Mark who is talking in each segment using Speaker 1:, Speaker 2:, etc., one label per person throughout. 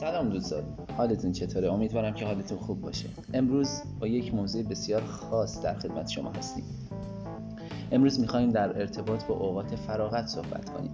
Speaker 1: سلام دوستان. حالتون چطوره؟ امیدوارم که حالتون خوب باشه. امروز با یک موضوع بسیار خاص در خدمت شما هستیم. امروز می‌خوایم در ارتباط با اوقات فراغت صحبت کنیم.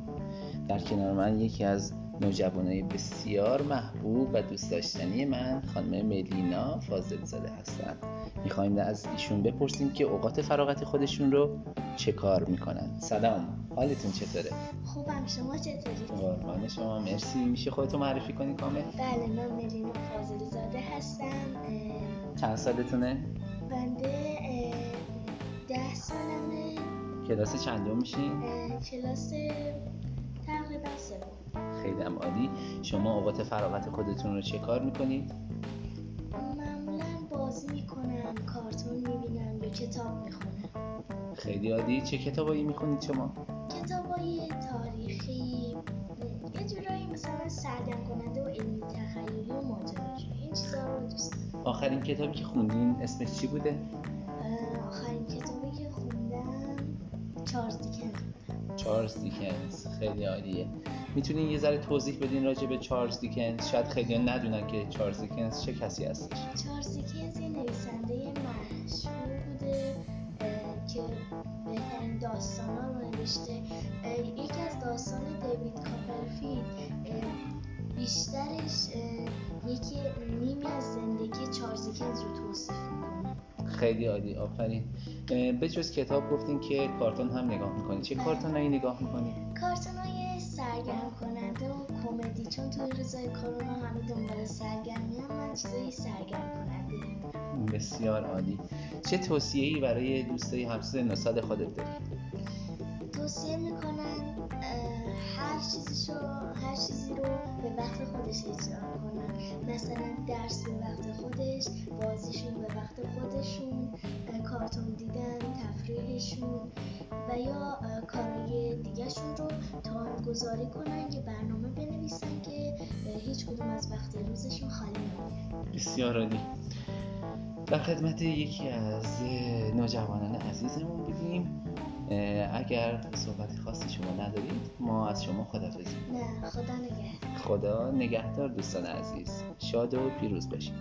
Speaker 1: در کنار من یکی از نوجوانای بسیار محبوب و دوست داشتنی من خانم ملینا فاضل زاده هستند می‌خوایم از ایشون بپرسیم که اوقات فراغت خودشون رو چه کار می‌کنن. سلام. حالتون چطوره؟
Speaker 2: خوبم. شما چطورید؟
Speaker 1: قربان شما. مرسی. میشه خودتو معرفی کنی کامل؟
Speaker 2: بله من ملینا فاضل زاده هستم. اه،
Speaker 1: چند سالتونه؟
Speaker 2: بنده اه، ده سالمه.
Speaker 1: کلاس چندم میشین؟
Speaker 2: کلاس تقریبا سوم.
Speaker 1: خیلی هم عالی. شما اوقات فراغت خودتون رو چه کار می‌کنید؟
Speaker 2: معمولا بازی می‌کنم کارتون می‌بینم یا کتاب می‌خونم.
Speaker 1: خیلی عالی. چه کتابایی می‌خونید شما؟
Speaker 2: کتابای تاریخی یه جورایی مثلا سرگرم کننده و علمی تخیلی و ماجراجویی این چیزا رو دوست
Speaker 1: آخرین کتابی که خوندین اسمش چی بوده؟
Speaker 2: آخرین کتابی که خوندم چارلز دیکنز.
Speaker 1: چارلز دیکنز. خیلی عالیه. می‌تونین یه ذره توضیح بدین راجع به چارلز دیکنز؟ شاید خیلی ندونن که چارلز دیکنز چه کسی هستش.
Speaker 2: چارلز دیکنز یه نویسنده مشهور بوده که بهترین داستان ها نوشته. یکی از داستان دیوید کاپرفیلد بیشترش
Speaker 1: خیلی عالی آفرین. اه، به جز کتاب گفتین که کارتون هم نگاه می‌کنید چه کارتونایی نگاه می‌کنید
Speaker 2: کارتون های سرگرم کننده و کمدی چون توی روزای کرونا همه دنبال سرگرمی هم من چیزایی سرگرم کننده.
Speaker 1: بسیار عالی. چه توصیه‌ای برای دوستای همسن سال خودت داری؟
Speaker 2: توصیه می‌کنن هر چیزی رو به وقت خودش اجرا کنن. درس به وقت خودش بازیشون به وقت خودشون کارتون دیدن تفریحشون و یا کارهای دیگهشون رو تایم گذاری کنن یه برنامه بنویسن که هیچ کدوم از وقت روزشون خالی نمونه
Speaker 1: بسیار عالی. در خدمت یکی از نوجوانان عزیزمون بودیم. اگر صحبت خاصی شما ندارید ما از شما خدافزی
Speaker 2: نه خدا نگهدار.
Speaker 1: خدا نگهدار دوستان عزیز. شاد و پیروز باشید.